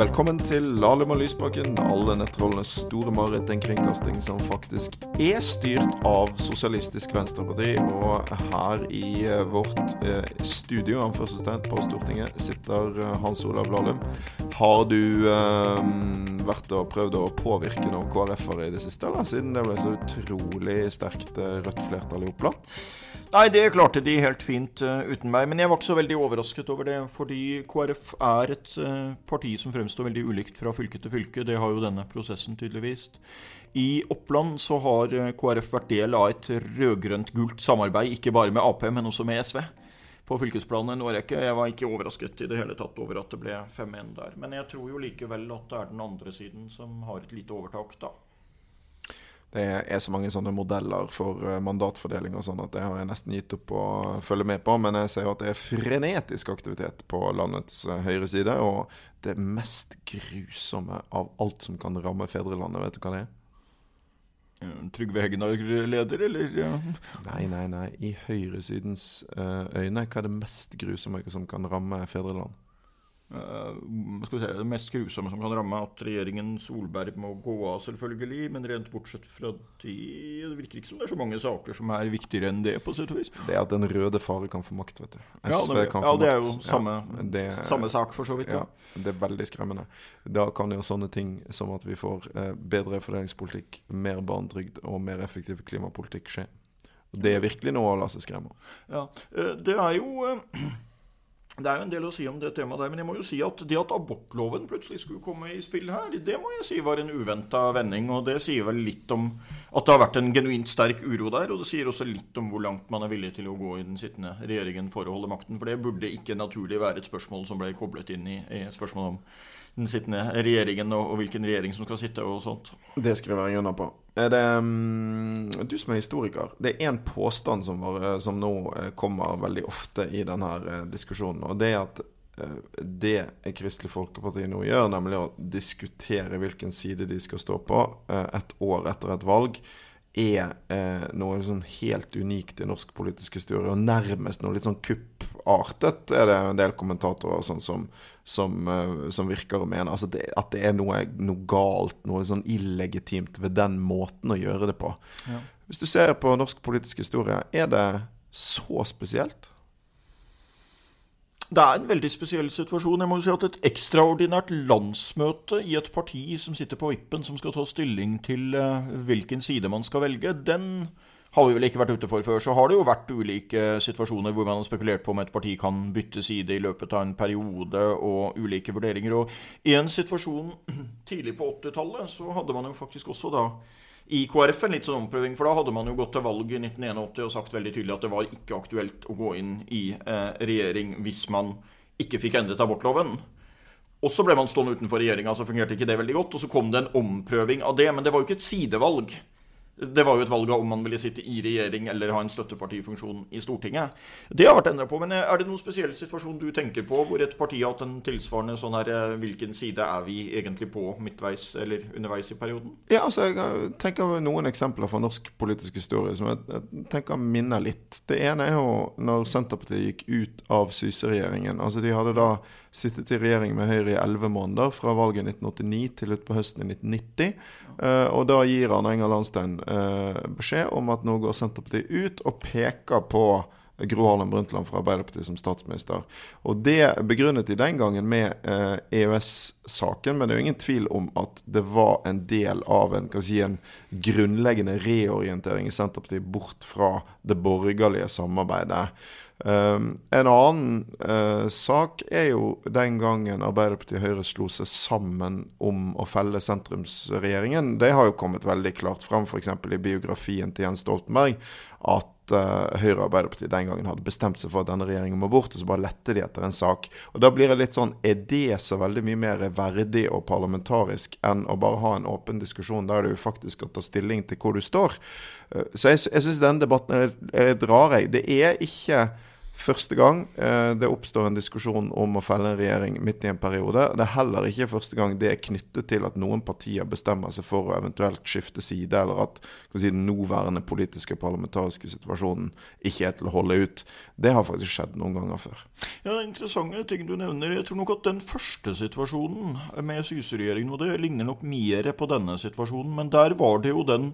Velkommen til Lahlum og Lysbakken, alle nettrollenes store mareritt. En kringkasting som faktisk er styrt av Sosialistisk Venstreparti. Og her i eh, vårt eh, studio på Stortinget sitter eh, Hans Olav Lahlum. Har du eh, vært og prøvd å påvirke noen KrF-ere i det siste, eller? Siden det ble så utrolig sterkt rødt flertall i Oppland? Nei, det klarte de helt fint uh, uten meg. Men jeg var ikke så veldig overrasket over det. Fordi KrF er et uh, parti som fremstår veldig ulikt fra fylke til fylke. Det har jo denne prosessen tydelig vist. I Oppland så har uh, KrF vært del av et rød-grønt-gult samarbeid, ikke bare med Ap, men også med SV. På fylkesplanet en ikke. Jeg var ikke overrasket i det hele tatt over at det ble 5-1 der. Men jeg tror jo likevel at det er den andre siden som har et lite overtak, da. Det er så mange sånne modeller for eh, mandatfordeling og sånn at det har jeg nesten gitt opp å følge med på. Men jeg ser jo at det er frenetisk aktivitet på landets eh, høyre side. Og det mest grusomme av alt som kan ramme fedrelandet, vet du hva det er? Trygve Hegnar leder, eller? Nei, nei, nei. I høyresidens øyne, hva er det mest grusomme som kan ramme fedreland? Vi se, Det mest grusomme som kan ramme, at regjeringen Solberg må gå av, selvfølgelig. Men rent bortsett fra det, det virker ikke som det er så mange saker som er viktigere enn det. på sett og vis. Det er at den røde fare kan få makt, vet du. SV ja, det, kan få ja, det er jo samme, ja, det, samme, sak, for så vidt. Ja. Det er veldig skremmende. Da kan jo sånne ting som at vi får eh, bedre fordelingspolitikk, mer barnetrygd og mer effektiv klimapolitikk skje. Det er virkelig noe å la seg skremme. Ja, uh, det er jo det er jo en del å si om det temaet der, men jeg må jo si at det at abortloven plutselig skulle komme i spill her, det må jeg si var en uventa vending. Og det sier vel litt om at det har vært en genuint sterk uro der. Og det sier også litt om hvor langt man er villig til å gå i den sittende regjeringen for å holde makten. For det burde ikke naturlig være et spørsmål som ble koblet inn i, i spørsmålet om den sittende regjeringen og, og, hvilken regjering som skal sitte og sånt. Det skriver jeg under på. Det um, du som er historiker? Det er én påstand som, var, som, nå eh, kommer veldig ofte i denne eh, diskusjonen. Og det er at det Kristelig Folkeparti nå gjør, nemlig å diskutere hvilken side de skal stå på et år etter et valg, er eh, noe sånn helt unikt i norsk politisk historie, og nærmest noe litt sånn kuppartet, er det en del kommentatorer sånn som, som, uh, som virker å mene. Altså det, at det er noe, noe, galt, noe sånn illegitimt ved den måten å gjøre det på. Ja. Hvis du ser på norsk politisk historie, er det så spesielt? Det er en veldig spesiell situasjon. Jeg må jo si at Et ekstraordinært landsmøte i et parti som sitter på vippen, som skal ta stilling til uh, hvilken side man skal velge, den har vi vel ikke vært ute for før. Så har det jo vært ulike situasjoner hvor man har spekulert på om et parti kan bytte side i løpet av en periode, og ulike vurderinger. Og i en situasjon tidlig på 80-tallet så hadde man jo faktisk også da i KrF en litt sånn omprøving. For da hadde man jo gått til valg i 1981 og sagt veldig tydelig at det var ikke aktuelt å gå inn i eh, regjering hvis man ikke fikk endret abortloven. Og så ble man stående utenfor regjeringa, så fungerte ikke det veldig godt. Og så kom det en omprøving av det, men det var jo ikke et sidevalg. Det var jo et valg av om man ville sitte i regjering eller ha en støttepartifunksjon i Stortinget. Det har vært endra på, men er det noen spesiell situasjon du tenker på hvor et parti har hatt en tilsvarende sånn her eh, Hvilken side er vi egentlig på midtveis eller underveis i perioden? Ja, altså jeg tenker noen eksempler fra norsk politisk historie som jeg tenker minner litt. Det ene er jo når Senterpartiet gikk ut av Syse-regjeringen. Altså de hadde da sittet i regjering med Høyre i elleve måneder, fra valget i 1989 til utpå høsten i 1990. Uh, og da gir Arne Enger Landstein uh, beskjed om at nå går Senterpartiet ut og peker på Gro Harlem Brundtland fra Arbeiderpartiet som statsminister. Og det begrunnet de den gangen med eh, EØS-saken, men det er jo ingen tvil om at det var en del av en, si, en grunnleggende reorientering i Senterpartiet bort fra det borgerlige samarbeidet. Um, en annen uh, sak er jo den gangen Arbeiderpartiet og Høyre slo seg sammen om å felle sentrumsregjeringen. Det har jo kommet veldig klart fram f.eks. i biografien til Jens Stoltenberg at uh, Høyre og Arbeiderpartiet den gangen hadde bestemt seg for at denne regjeringen må bort, og så bare lette de etter en sak. Og Da blir det litt sånn Er det så veldig mye mer verdig og parlamentarisk enn å bare ha en åpen diskusjon der du faktisk skal ta stilling til hvor du står? Uh, så jeg, jeg syns denne debatten er, er litt rar. Det er ikke første gang eh, det oppstår en diskusjon om å felle en regjering midt i en periode. Det er heller ikke første gang det er knyttet til at noen partier bestemmer seg for å eventuelt skifte side, eller at si, den nåværende politiske parlamentariske situasjonen ikke er til å holde ut. Det har faktisk skjedd noen ganger før. Ja, det er interessante ting du nevner. Jeg tror nok at den første situasjonen med Syse-regjeringen, og det ligner nok mer på denne situasjonen, men der var det jo den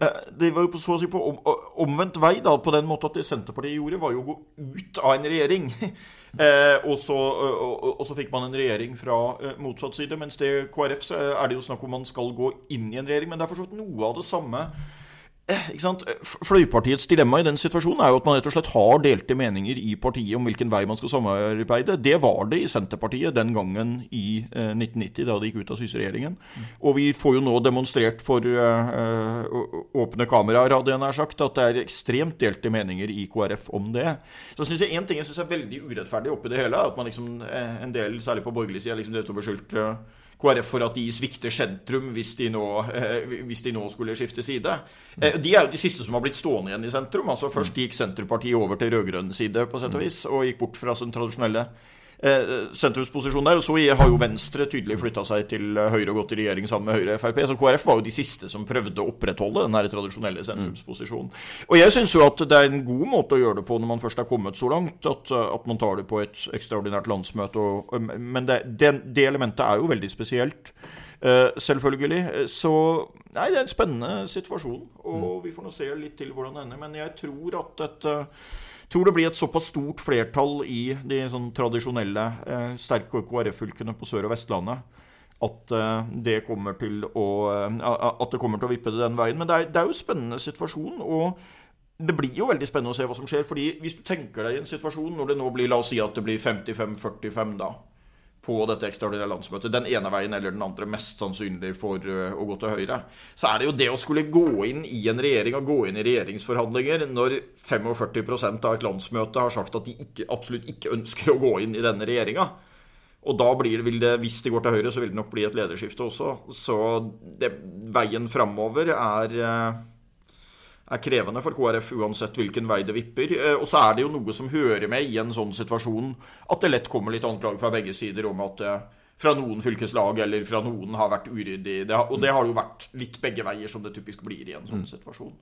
Eh, det var jo på, så å si på om, omvendt vei, da, på den måte at det Senterpartiet gjorde, var jo å gå ut av en regjering. eh, og, så, og, og, så, fikk man en regjering fra eh, motsatt side. Mens det KrF er det jo snakk om man skal gå inn i en regjering. Men det er for noe av det samme Eh? Fløypartiets dilemma i den situasjonen er jo at man rett og slett har delte meninger i partiet om hvilken vei man skal samarbeide. Det var det i Senterpartiet den gangen i eh, 1990, da det gikk ut av Syse-regjeringen. Og vi får jo nå demonstrert for åpne kameraer, hadde jeg nær sagt, at det er ekstremt delte meninger i KrF om det. Så syns jeg En ting jeg syns er veldig urettferdig oppi det hele, er at man liksom, en del, særlig på borgerlig side, liksom som beskyldt KrF for at de svikter sentrum hvis de nå, eh, hvis de nå skulle skifte side. Eh, de er jo de siste som har blitt stående igjen i sentrum. altså Først gikk Senterpartiet over til rød-grønn side på sett og vis, og gikk bort fra den tradisjonelle eh, sentrumsposisjon der. Og så har jo Venstre tydelig flytta seg til Høyre og gått i regjering sammen med Høyre og Frp. Så KrF var jo de siste som prøvde å opprettholde den her tradisjonelle sentrumsposisjonen. Og jeg syns jo at det er en god måte å gjøre det på når man først er kommet så langt, at, at man tar det på et ekstraordinært landsmøte. Og, men det, det, det, elementet er jo veldig spesielt. Uh, selvfølgelig. Så nei, det er en spennende situasjon. Og vi får nå se litt til hvordan det ender. Men jeg tror at dette tror det blir et såpass stort flertall i de sånn tradisjonelle eh, sterke KrF-fylkene på Sør- og Vestlandet at eh, det å eh, at det kommer til å vippe det den veien. Men det er, det er jo en spennende situasjon. og det blir jo veldig spennende å se hva som skjer. fordi Hvis du tenker deg i en situasjon når det nå blir La oss si at det blir 55-45, da på dette ekstraordinære landsmøtet, den ene veien eller den andre, mest sannsynlig for uh, å gå til høyre, så er det jo det å skulle gå inn i en regjering og gå inn i regjeringsforhandlinger når 45 av et landsmøte har sagt at de ikke, absolutt ikke ønsker å gå inn i denne regjeringa. Og da blir, vil det, hvis de går til høyre, så vil det nok bli et lederskifte også. Så det, veien framover er uh, er krevende for KrF uansett hvilken vei det vipper. Eh, og så er det jo noe som hører med i en sånn situasjon at det lett kommer litt anklager fra begge sider om at eh, fra noen fylkeslag eller fra noen har vært uryddig. og det har jo vært litt begge veier, som det typisk blir i en sånn mm. situasjon.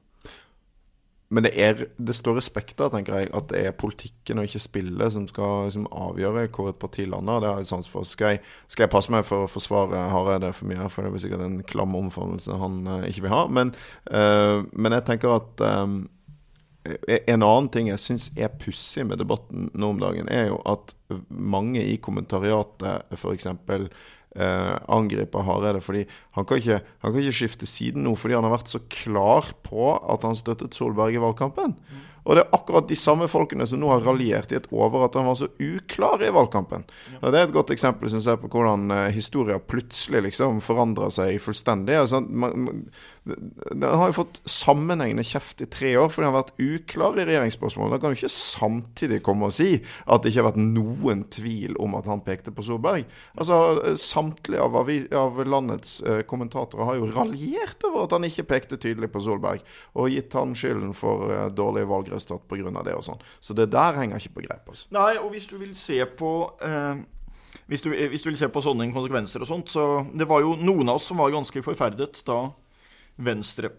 Men det, er, det står respekt av, tenker jeg, at det er politikken og ikke spillet som skal liksom, avgjøre hvor et parti lander. Det har jeg sans for. Skal jeg, skal jeg, passe meg for å forsvare Hareide for mye, for det blir sikkert en klam omfavnelse han uh, ikke vil ha. Men, uh, men jeg tenker at um, en annen ting jeg syns er pussig med debatten nå om dagen, er jo at mange i kommentariatet f.eks eh, angriper Hareide. fordi han kan, ikke, han kan, ikke, skifte siden nå fordi han har vært så klar på at han støttet Solberg i valgkampen. Og det er akkurat de samme folkene som nå har raljert i et over at han var så uklar i valgkampen. Ja. Det er et godt eksempel synes jeg, på hvordan eh, historier plutselig liksom forandrer seg fullstendig. Altså, man, den har jo fått sammenhengende kjeft i tre år fordi han har vært uklar i regjeringsspørsmål. Da kan du ikke samtidig komme og si at det ikke har vært noen tvil om at han pekte på Solberg. Altså, Samtlige av, av landets eh, kommentatorer har jo raljert over at han ikke pekte tydelig på Solberg, og gitt han skylden for eh, dårlig valgresultat pga. det og sånn. Så det der henger ikke på greip. Altså. Nei, og hvis du vil se på eh... hvis du, hvis du, vil se på sånne konsekvenser og sånt, så Det var jo noen av oss som var ganske forferdet da Venstre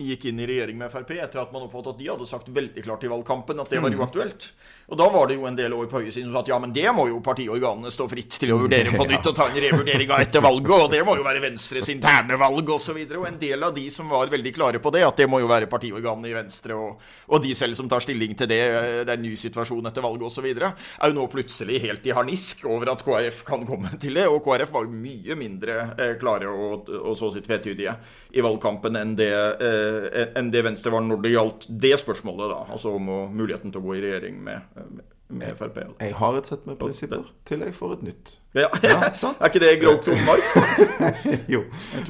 gikk inn i regjering med Frp etter at man oppfattet at de hadde sagt veldig klart i valgkampen at det var mm. uaktuelt. Og da var det jo en del år på høyresiden som sa at ja, men det må jo partiorganene stå fritt til å vurdere på nytt og ta en revurdering av etter valget, og det må jo være Venstres interne valg osv. Og, så og en del av de som var veldig klare på det, at det må jo være partiorganene i Venstre og, og de selv som tar stilling til det, det er en ny situasjon etter valget osv., er jo nå plutselig helt i harnisk over at KrF kan komme til det. Og KrF var mye mindre eh, klare og, og så sitt tvetydige i valgkampen enn det eh, Eh, enn det Venstre var når det gjaldt det spørsmålet, da, altså om muligheten til å gå i regjering med, med Frp. Jeg har et sett med prinsipper til jeg får et nytt. Ja, ja Er ikke det Groucho Marx? jo.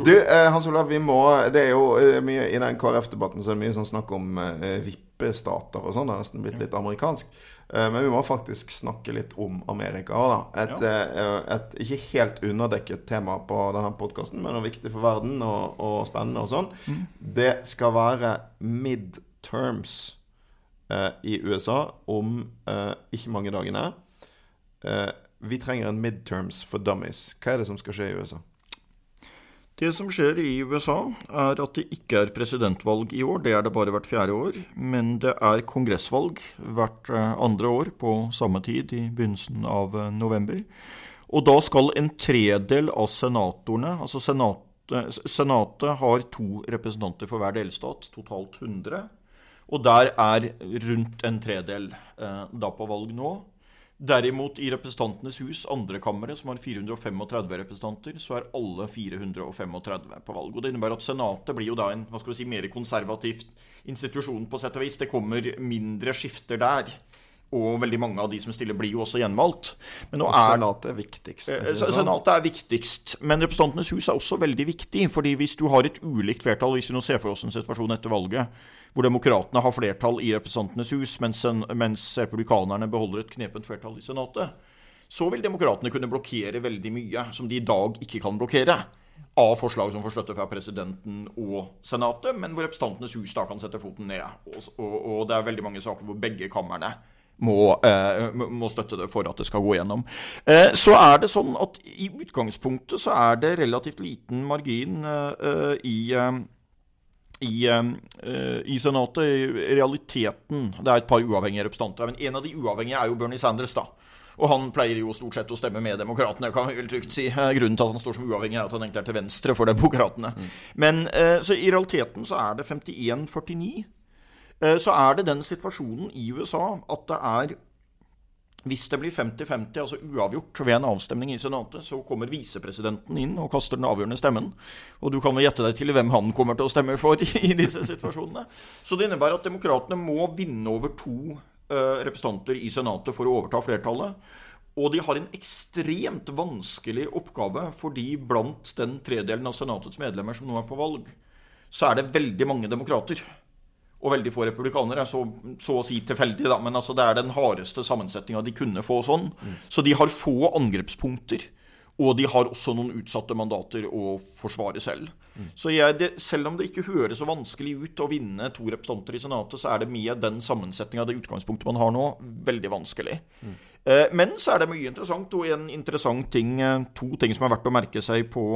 Du, eh, Hans Olav, vi må Det er jo eh, mye i den KrF-debatten så er det mye sånn snakk om eh, vippestater og sånn. Det har nesten blitt litt amerikansk. Eh, men vi må faktisk snakke litt om Amerika òg, da. Et, ja. Eh, et, ikke helt underdekket tema på denne podkasten, men viktig for verden og, og spennende og sånn. Mm. Det skal være midterms eh, i USA om eh, ikke mange dagene. Eh, vi trenger en midterms for dummies. Hva er det som skal skje i USA? Det som skjer i USA, er at det ikke er presidentvalg i år. Det er det bare hvert fjerde år. Men det er kongressvalg hvert eh, andre år på samme tid, i begynnelsen av eh, november. Og da skal en tredel av senatorene Altså senatet, senatet har to representanter for hver delstat, totalt 100. Og der er rundt en tredel eh, da på valg nå. Derimot i Representantenes hus, andrekammeret, som har 435 representanter, så er alle 435 på valg. Og Det innebærer at Senatet blir jo da en hva skal vi si, mer konservativ institusjon, på sett og vis. Det kommer mindre skifter der. Og veldig mange av de som stiller, blir jo også gjenvalgt. Men nå er, Senatet er viktigst? Sånn? Senatet er viktigst. Men Representantenes hus er også veldig viktig. fordi hvis du har et ulikt flertall, hvis vi nå ser for oss en situasjon etter valget hvor demokratene har flertall i Representantenes hus, mens, mens republikanerne beholder et knepent flertall i Senatet, så vil demokratene kunne blokkere veldig mye som de i dag ikke kan blokkere. Av forslag som får støtte fra presidenten og Senatet, men hvor Representantenes hus da kan sette foten ned. Og, og, og det er veldig mange saker hvor begge kamrene må, eh, må, støtte det for at det skal gå gjennom. Eh, så er det sånn at i utgangspunktet så er det relativt liten margin eh, i eh, i, uh, i, Senatet. I realiteten Det er et par uavhengige representanter, men en av de uavhengige er jo Bernie Sanders. da. Og han pleier jo stort sett å stemme med demokratene, kan vi vel trygt si. Eh, grunnen til at han står som uavhengig, er at han egentlig er til venstre for demokratene. Mm. Men uh, så i realiteten så er det 51-49. Uh, så er det den situasjonen i USA at det er hvis det blir 50-50, altså uavgjort ved en avstemning i Senatet, så kommer visepresidenten inn og kaster den avgjørende stemmen. Og du kan jo gjette deg til hvem han kommer til å stemme for i disse situasjonene. Så det innebærer at demokratene må vinne over to uh, representanter i Senatet for å overta flertallet. Og de har en ekstremt vanskelig oppgave, fordi blant den tredelen av Senatets medlemmer som nå er på valg, så er det veldig mange demokrater og veldig få republikanere. Så, så å si tilfeldig, da. Men altså, det er den hardeste sammensetninga de kunne få sånn. Mm. Så de har få angrepspunkter. Og de har også noen utsatte mandater å forsvare selv. Mm. Så jeg, det, selv om det ikke høres så vanskelig ut å vinne to representanter i Senatet, så er det med den sammensetninga, det utgangspunktet man har nå, veldig vanskelig. Mm. Eh, men så er det mye interessant, og en interessant ting, eh, to ting som er verdt å merke seg på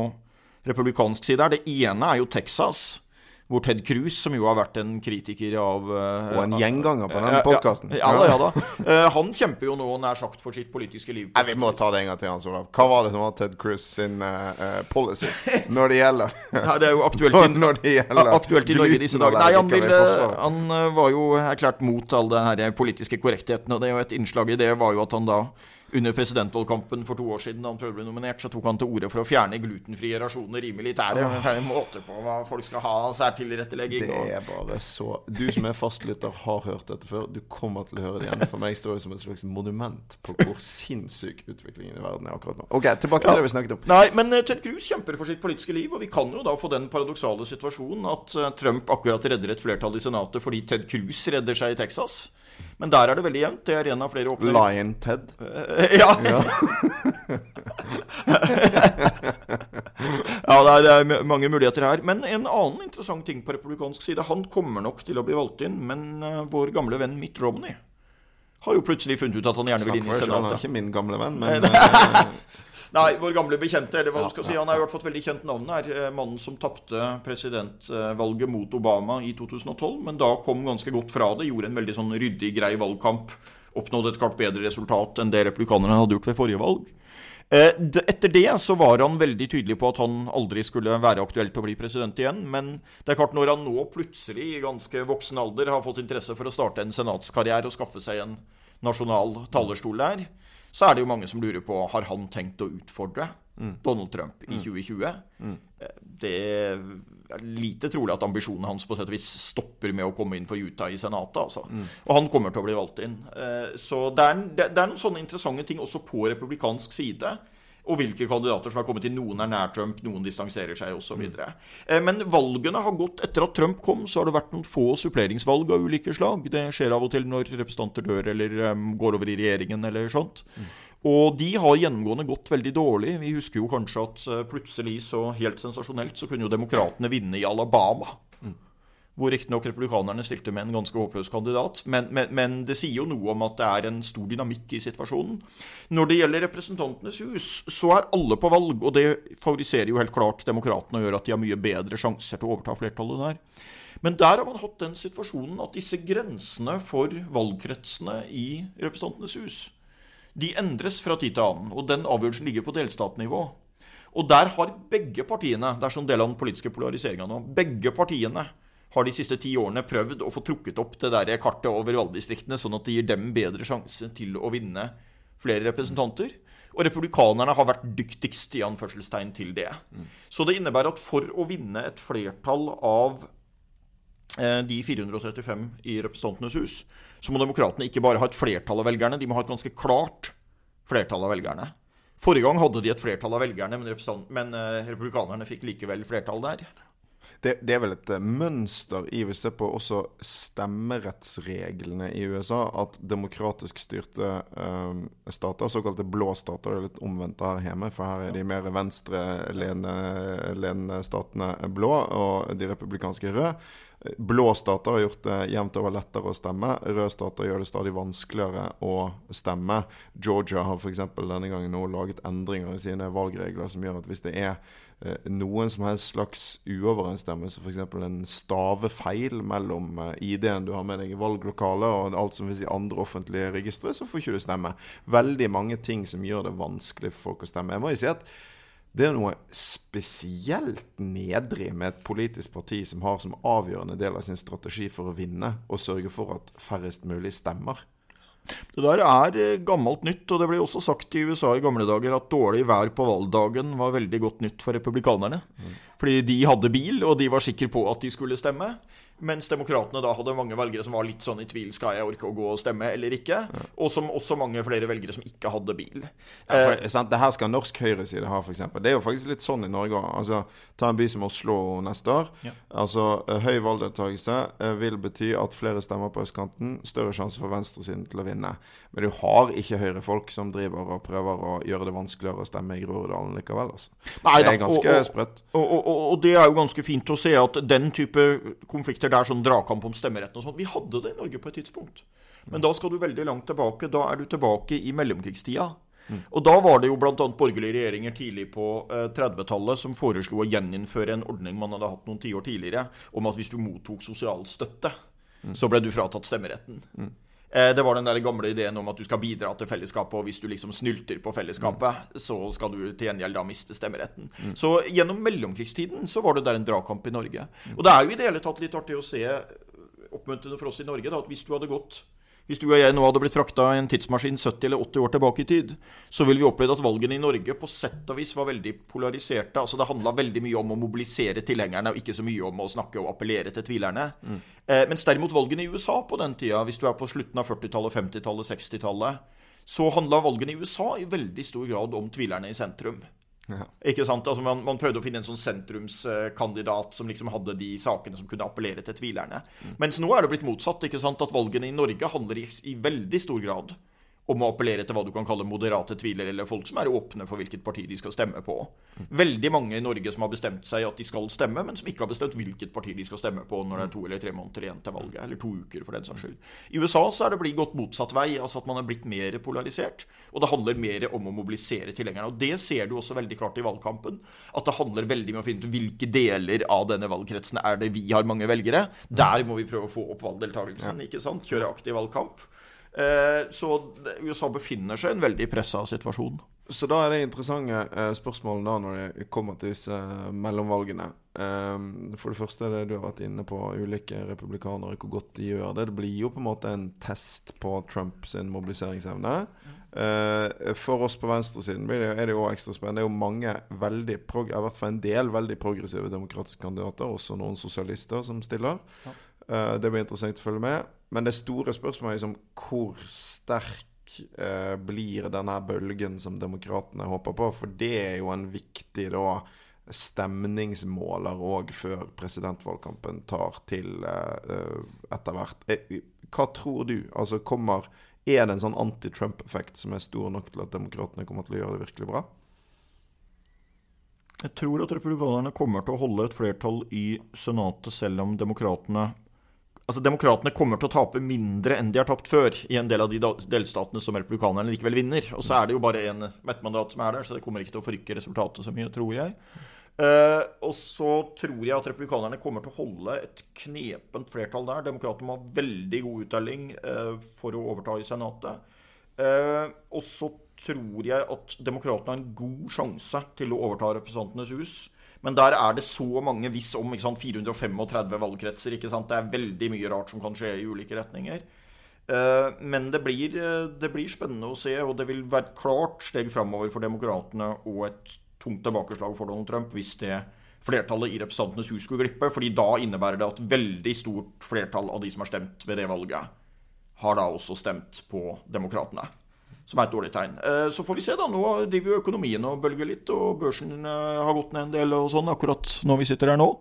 republikansk side, er det ene er jo Texas hvor Ted Cruz, som jo har vært en kritiker av uh, Og en gjenganger på denne podkasten. Ja, ja, ja, da. Uh, han kjemper jo nå nær sagt for sitt politiske liv. Nei, Vi må ta det en gang til, Hans Olav. Hva var det som var Ted Cruz sin uh, policy når det gjelder ja, Det er jo aktuelt i, når det gjelder aktuelt i Norge disse dager. Nei, han, ville, han var jo erklært mot all den her politiske korrektheten, og det er jo et innslag i det var jo at han da under presidentvalgkampen for to år siden da han prøvde å bli nominert, så tok han til orde for å fjerne glutenfrie rasjoner i militæret. Det er en måte på hva folk skal ha særtilrettelegging. Det er bare så Du som er fastlytter, har hørt dette før. Du kommer til å høre det igjen. For meg står det som et slags monument på hvor sinnssyk utviklingen i verden er akkurat nå. Ok, tilbake til det vi snakket om. Nei, men eh, Ted Cruz kjemper for sitt politiske liv, og vi kan jo da få den paradoksale situasjonen at eh, Trump akkurat redder et flertall i Senatet fordi Ted Cruz redder seg i Texas. Men der er det veldig jevnt. Det er en av flere åpne Lion Ted? Ja. ja. ja, det er, det er, mange muligheter her. Men en annen interessant ting på republikansk side Han kommer nok til å bli valgt inn, men uh, vår gamle venn Mitt Romney har jo plutselig funnet ut at han gjerne vil inn i Senatet. Han er ikke min gamle venn, men uh, Nei, vår gamle bekjente, eller hva ja, skal si. Han har jo fått veldig kjent navn her. Eh, mannen som tapte presidentvalget mot Obama i 2012, men da kom ganske godt fra det. Gjorde en veldig sånn ryddig, grei valgkamp. Oppnådde et klart bedre resultat enn det republikanerne hadde gjort ved forrige valg. Eh, etter det så var han veldig tydelig på at han aldri skulle være aktuelt til å bli president igjen. Men det er klart når han nå plutselig i ganske voksen alder har fått interesse for å starte en senatskarriere og skaffe seg en nasjonal talerstol der, så er det jo mange som lurer på har han tenkt å utfordre mm. Donald Trump i 2020. Mm. mm. Eh, det er lite trolig at ambisjonene hans på sett og vis stopper med å komme inn for Utah i Senatet. Altså. Mm. Og han kommer til å bli valgt inn. Eh, så det er, det er noen sånne interessante ting også på republikansk side og hvilke kandidater som har kommet inn. Noen er nær Trump, noen distanserer seg osv. Eh, men valgene har gått etter at Trump kom, så har det vært noen få suppleringsvalg av ulike slag. Det skjer av og til når representanter dør eller um, går over i regjeringen eller sånt. Og de har gjennomgående gått veldig dårlig. Vi husker jo kanskje at uh, plutselig, så helt sensasjonelt, så kunne jo demokratene vinne i Alabama. Mm. Hvor riktignok republikanerne stilte med en ganske håpløs kandidat. Men, men, men, det sier jo noe om at det er en stor dynamikk i situasjonen. Når det gjelder Representantenes hus, så er alle på valg, og det favoriserer jo helt klart demokratene og gjør at de har mye bedre sjanser til å overta flertallet der. Men der har man hatt den situasjonen at disse grensene for valgkretsene i Representantenes hus de endres fra tid til annen. Og den avgjørelsen ligger på delstatnivå. Og der har begge partiene det er sånn del av den politiske polariseringa nå, begge partiene har de siste ti årene prøvd å få trukket opp det der kartet over valgdistriktene, sånn at det gir dem bedre sjanse til å vinne flere representanter. Og republikanerne har vært dyktigst i anførselstegn til det. Mm. Så det innebærer at for å vinne et flertall av eh, de 435 i Representantenes hus, så må demokratene ikke bare ha et flertall av velgerne, de må ha et ganske klart flertall av velgerne. Forrige gang hadde de et flertall av velgerne, men, men eh, republikanerne fikk likevel flertall der. Det, det, er vel et eh, mønster i vi ser på også stemmerettsreglene i USA, at demokratisk styrte um, stater, såkalte blå stater, det er litt omvendt her hjemme, for her er de mer venstreledende statene blå, og de republikanske røde. Blå stater har gjort det jevnt over lettere å stemme. Røde stater gjør det stadig vanskeligere å stemme. Georgia har f.eks. denne gangen nå laget endringer i sine valgregler som gjør at hvis det er eh, noen som helst slags uoverensstemmelse, f.eks. en stavefeil mellom eh, ID-en du har med deg i valglokalet og alt som finnes i andre offentlige registre, så får ikke du stemme. Veldig mange ting som gjør det vanskelig for folk å stemme. Jeg må jo si at det er noe spesielt nedrig med et politisk parti som har som avgjørende del av sin strategi for å vinne, og sørge for at færrest mulig stemmer. Det der er eh, gammelt nytt, og det ble også sagt i USA i gamle dager at dårlig vær på valgdagen var veldig godt nytt for republikanerne. Mm. Fordi de hadde bil, og de var sikre på at de skulle stemme. Mens demokratene da hadde mange velgere som var litt sånn i tvil skal jeg orke å gå og stemme eller ikke. Ja. Og som også mange flere velgere som ikke hadde bil. Ja, for, eh, det her skal norsk høyreside ha, f.eks. Det er jo faktisk litt sånn i Norge òg. Altså, ta en by som Oslo neste år. Ja. Altså, eh, Høy valgdeltakelse eh, vil bety at flere stemmer på østkanten. Større sjanse for venstresiden til å vinne. Men du har ikke høyrefolk som driver og prøver å gjøre det vanskeligere å stemme i Groruddalen likevel. Altså. Nei, det er ganske sprøtt. Og, og, og, og, det er jo ganske fint å se at den type konflikter konflikter der, sånn dragkamp om stemmeretten og sånn. Vi hadde det i Norge på et tidspunkt. Men da skal du veldig langt tilbake. Da er du tilbake i mellomkrigstida. Mm. Og da var det jo bl.a. borgerlige regjeringer tidlig på eh, 30-tallet som foreslo å gjeninnføre en ordning man hadde hatt noen tiår tidligere, om at hvis du mottok sosial støtte, mm. så ble du fratatt stemmeretten. Mm. Eh, det var den der gamle ideen om at du skal bidra til fellesskapet, og hvis du liksom snylter på fellesskapet, mm. så skal du til gjengjeld da miste stemmeretten. Mm. Så gjennom mellomkrigstiden så var det der en dragkamp i Norge. Mm. Og det er jo i det hele tatt litt artig å se, oppmuntrende for oss i Norge, da, at hvis du hadde gått hvis du og jeg nå hadde blitt frakta i en tidsmaskin 70 eller 80 år tilbake i tid, så ville vi opplevd at valgene i Norge på sett og vis var veldig polariserte. Altså Det handla veldig mye om å mobilisere tilhengerne, og ikke så mye om å snakke og appellere til tvilerne. Mm. Eh, mens derimot valgene i USA på den tida, hvis du er på slutten av 40-tallet, 50-tallet, 60-tallet, så handla valgene i USA i veldig stor grad om tvilerne i sentrum. Ja. Ikke sant? Altså man, man, prøvde å finne en sånn sentrumskandidat som liksom hadde de sakene som kunne appellere til tvilerne. Mm. Mens nå er det blitt motsatt. ikke sant? At valgene i Norge handler i, i veldig stor grad om å appellere til hva du kan kalle moderate tvilere, eller folk som er åpne for hvilket parti de skal stemme på. Veldig mange i Norge som har bestemt seg at de skal stemme, men som ikke har bestemt hvilket parti de skal stemme på når det er to eller tre måneder igjen til valget. Eller to uker, for den saks skyld. I USA så er det blitt gått motsatt vei, altså at man er blitt mer polarisert. Og det handler mer om å mobilisere tilhengerne. Og det ser du også veldig klart i valgkampen. At det handler veldig om å finne ut hvilke deler av denne valgkretsen er det vi har mange velgere. Der må vi prøve å få opp valgdeltakelsen, ikke sant? Kjøre aktiv valgkamp. Eh, så USA befinner seg i en veldig pressa situasjon. Så da er det interessante spørsmål da når det kommer til disse eh, mellomvalgene. For det første er det du har vært inne på, ulike republikanere, hvor godt de gjør det. Det blir jo på en måte en test på Trumps mobiliseringsevne. For oss på venstresiden er det jo ekstra spennende. Det er jo mange veldig, i hvert fall en del veldig progressive demokratiske kandidater, også noen sosialister som stiller. Det blir interessant å følge med. Men det store spørsmålet er liksom hvor sterk eh, blir denne bølgen som demokratene håper på? For det er jo en viktig da stemningsmåler òg før presidentvalgkampen tar til eh, etter hvert. Eh, hva tror du? Altså kommer Er det en sånn anti-Trump-effekt som er stor nok til at demokratene kommer til å gjøre det virkelig bra? Jeg tror at republikanerne kommer til å holde et flertall i Senatet selv om demokratene Altså, Demokratene kommer til å tape mindre enn de har tapt før i en del av de delstatene som republikanerne likevel vinner. Og så er det jo bare én med ett mandat som er der, så det kommer ikke til å forrykke resultatet så mye, tror jeg. Uh, og så tror jeg at republikanerne kommer til å holde et knepent flertall der. Demokratene må ha veldig god uttelling uh, for å overta i Senatet. Uh, og så tror jeg at demokratene har en god sjanse til å overta Representantenes hus. Men der er det så mange hvis om sant, 435 valgkretser. Det er veldig mye rart som kan skje i ulike retninger. Eh, men det blir, eh, det blir spennende å se, og det vil være et klart steg framover for demokratene og et tungt tilbakeslag for Donald Trump hvis det flertallet i Representantenes hus skulle glippe. fordi da innebærer det at veldig stort flertall av de som har stemt ved det valget, har da også stemt på demokratene som er et dårlig tegn. Eh, så får vi se, da. Nå driver jo økonomien og bølger litt, og børsen har gått ned en del og sånn akkurat når vi sitter her nå.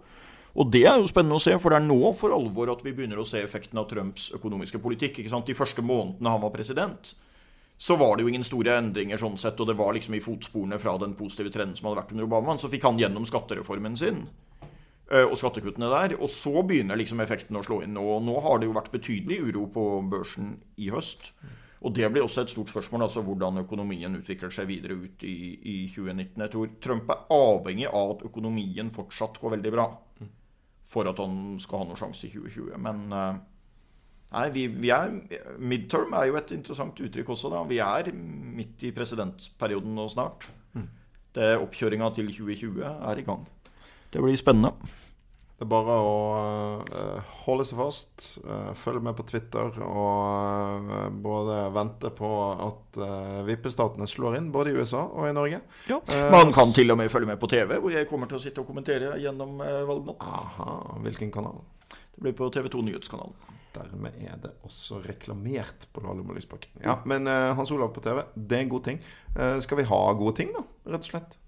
Og det er jo spennende å se, for det er nå for alvor at vi begynner å se effekten av Trumps økonomiske politikk. ikke sant? De første månedene han var president, så var det jo ingen store endringer sånn sett, og det var liksom i fotsporene fra den positive trenden som hadde vært under Obama. Så fikk han gjennom skattereformen sin eh, og skattekuttene der. Og så begynner liksom effekten å slå inn. Og nå har det jo vært betydelig uro på børsen i høst. Og det blir også et stort spørsmål, altså hvordan økonomien utvikler seg videre ut i, i 2019. Jeg tror Trump er avhengig av at økonomien fortsatt går veldig bra for at han skal ha noen sjanse i 2020. Men eh, nei, vi, vi, er Midterm er jo et interessant uttrykk også, da. Vi er midt i presidentperioden nå snart. Det Oppkjøringa til 2020 er i gang. Det blir spennende. Det er bare å uh, holde seg fast, uh, følge med på Twitter og uh, både vente på at vippestatene slår inn, både i USA og i Norge. Ja, Man kan til og med følge med på TV, hvor jeg kommer til å sitte og kommentere gjennom valgnatt. Aha, Hvilken kanal? Det blir på TV2 Nyhetskanalen. Dermed er det også reklamert på Lahlum og Lysbakken. Ja, men Hans Olav på TV, det er en god ting. skal vi ha gode ting, da? Rett og slett?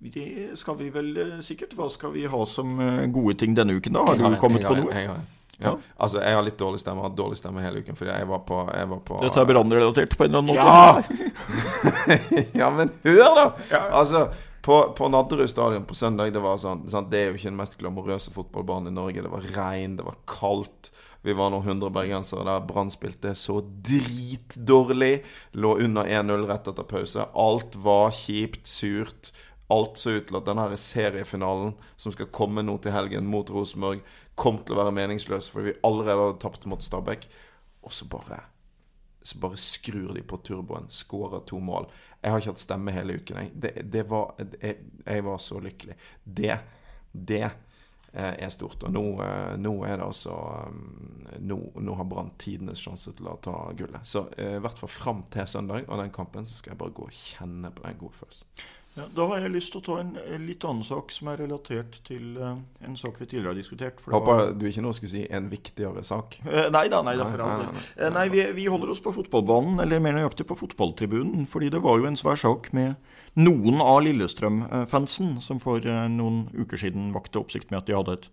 Det skal vi vel eh, sikkert. Hva skal vi ha som eh, gode ting denne uken, da? Har du kommet på noe? Jeg, ja. Altså, jeg har litt dårlig stemme. Jeg har hatt dårlig stemme hele uken fordi jeg var på, jeg var på Dette er brannrelatert på en eller annen måte? Ja! ja, men hør, da! Ja. Altså, på, på Nadderud stadion på søndag Det var sånn, sant? Det er jo ikke den mest glamorøse fotballbanen i Norge. Det var regn, det var kaldt. Vi var noen hundre bergensere der. Brann spilte så dritdårlig. Lå under 1-0 rett etter pause. Alt var kjipt, surt. Alt så ut til at denne seriefinalen som skal komme nå til helgen mot Rosenborg, kom til å være meningsløs fordi vi allerede hadde tapt mot Stabæk. Og så bare så bare skrur de på turboen, skårer to mål. Jeg har ikke hatt stemme hele uken. Jeg, det, det var, jeg, jeg, var så lykkelig. Det, det eh, er stort. Og nå, eh, nå er det altså eh, Nå, nå har Brann tidenes sjanse til å ta gullet. Så i hvert fall fram til søndag og den kampen så skal jeg bare gå og kjenne på den gode følelsen. Ja, da har jeg lyst til å ta en litt annen sak som er relatert til uh, en sak vi tidligere har diskutert. Håper var... du ikke nå skulle si en viktigere sak? Uh, nei da, nei da, for all del. Uh, nei, vi, vi, holder oss på fotballbanen, eller mer nøyaktig på fotballtribunen. Fordi det var jo en svær sak med noen av Lillestrøm-fansen som for noen uker siden vakte oppsikt med at de hadde et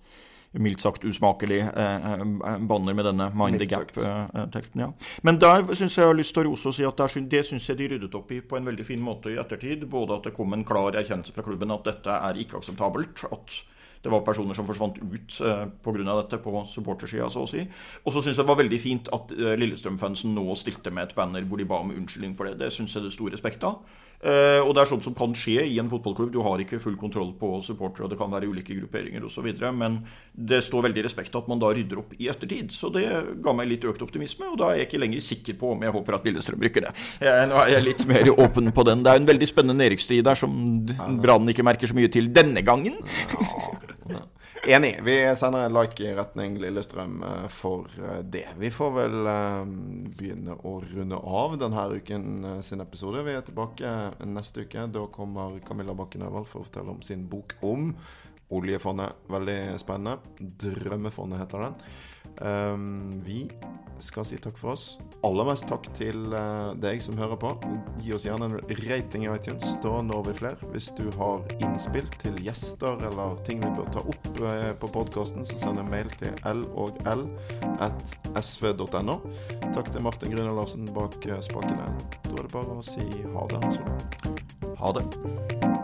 mildt sagt usmakelig eh, eh, banner med denne Mind the Gap-teksten. ja. Men der syns jeg har lyst til å rose og si at der, det syns jeg de ryddet opp i på en veldig fin måte i ettertid. Både at det kom en klar erkjennelse fra klubben at dette er ikke akseptabelt. at det var personer som forsvant ut eh, pga. dette på supportersida, så å si. Og så syns jeg det var veldig fint at eh, Lillestrøm-fansen nå stilte med et banner hvor de ba om unnskyldning for det. Det syns jeg det er stor respekt av. Uh, og det er sånt som kan skje i en fotballklubb. Du har ikke full kontroll på supportere, og det kan være ulike grupperinger osv. Men det står veldig respekt at man da rydder opp i ettertid. Så det ga meg litt økt optimisme, og da er jeg ikke lenger sikker på om jeg håper at Lillestrøm rykker det. Jeg, nå er jeg litt mer åpen på den. Det er en veldig spennende nedrykkstrid der som Brann ikke merker så mye til denne gangen. Enig. Vi sender en like i retning Lillestrøm eh, for eh, det. Vi får vel eh, begynne å runde av denne uken sin episode. Vi er tilbake neste uke. Da kommer Camilla Bakken Øvald for å fortelle om sin bok om oljefondet. Veldig spennende. Drømmefondet heter den. Um, vi skal si takk for oss. Aller mest takk til deg som hører på. Gi oss gjerne en rating i iTunes. Da når vi flere. Hvis du har innspill til gjester eller ting vi bør ta opp på podkasten, så send en mail til l at sv.no. Takk til Martin Grüner Larsen bak uh, spakene. Da er det bare å si ha det. Ha det.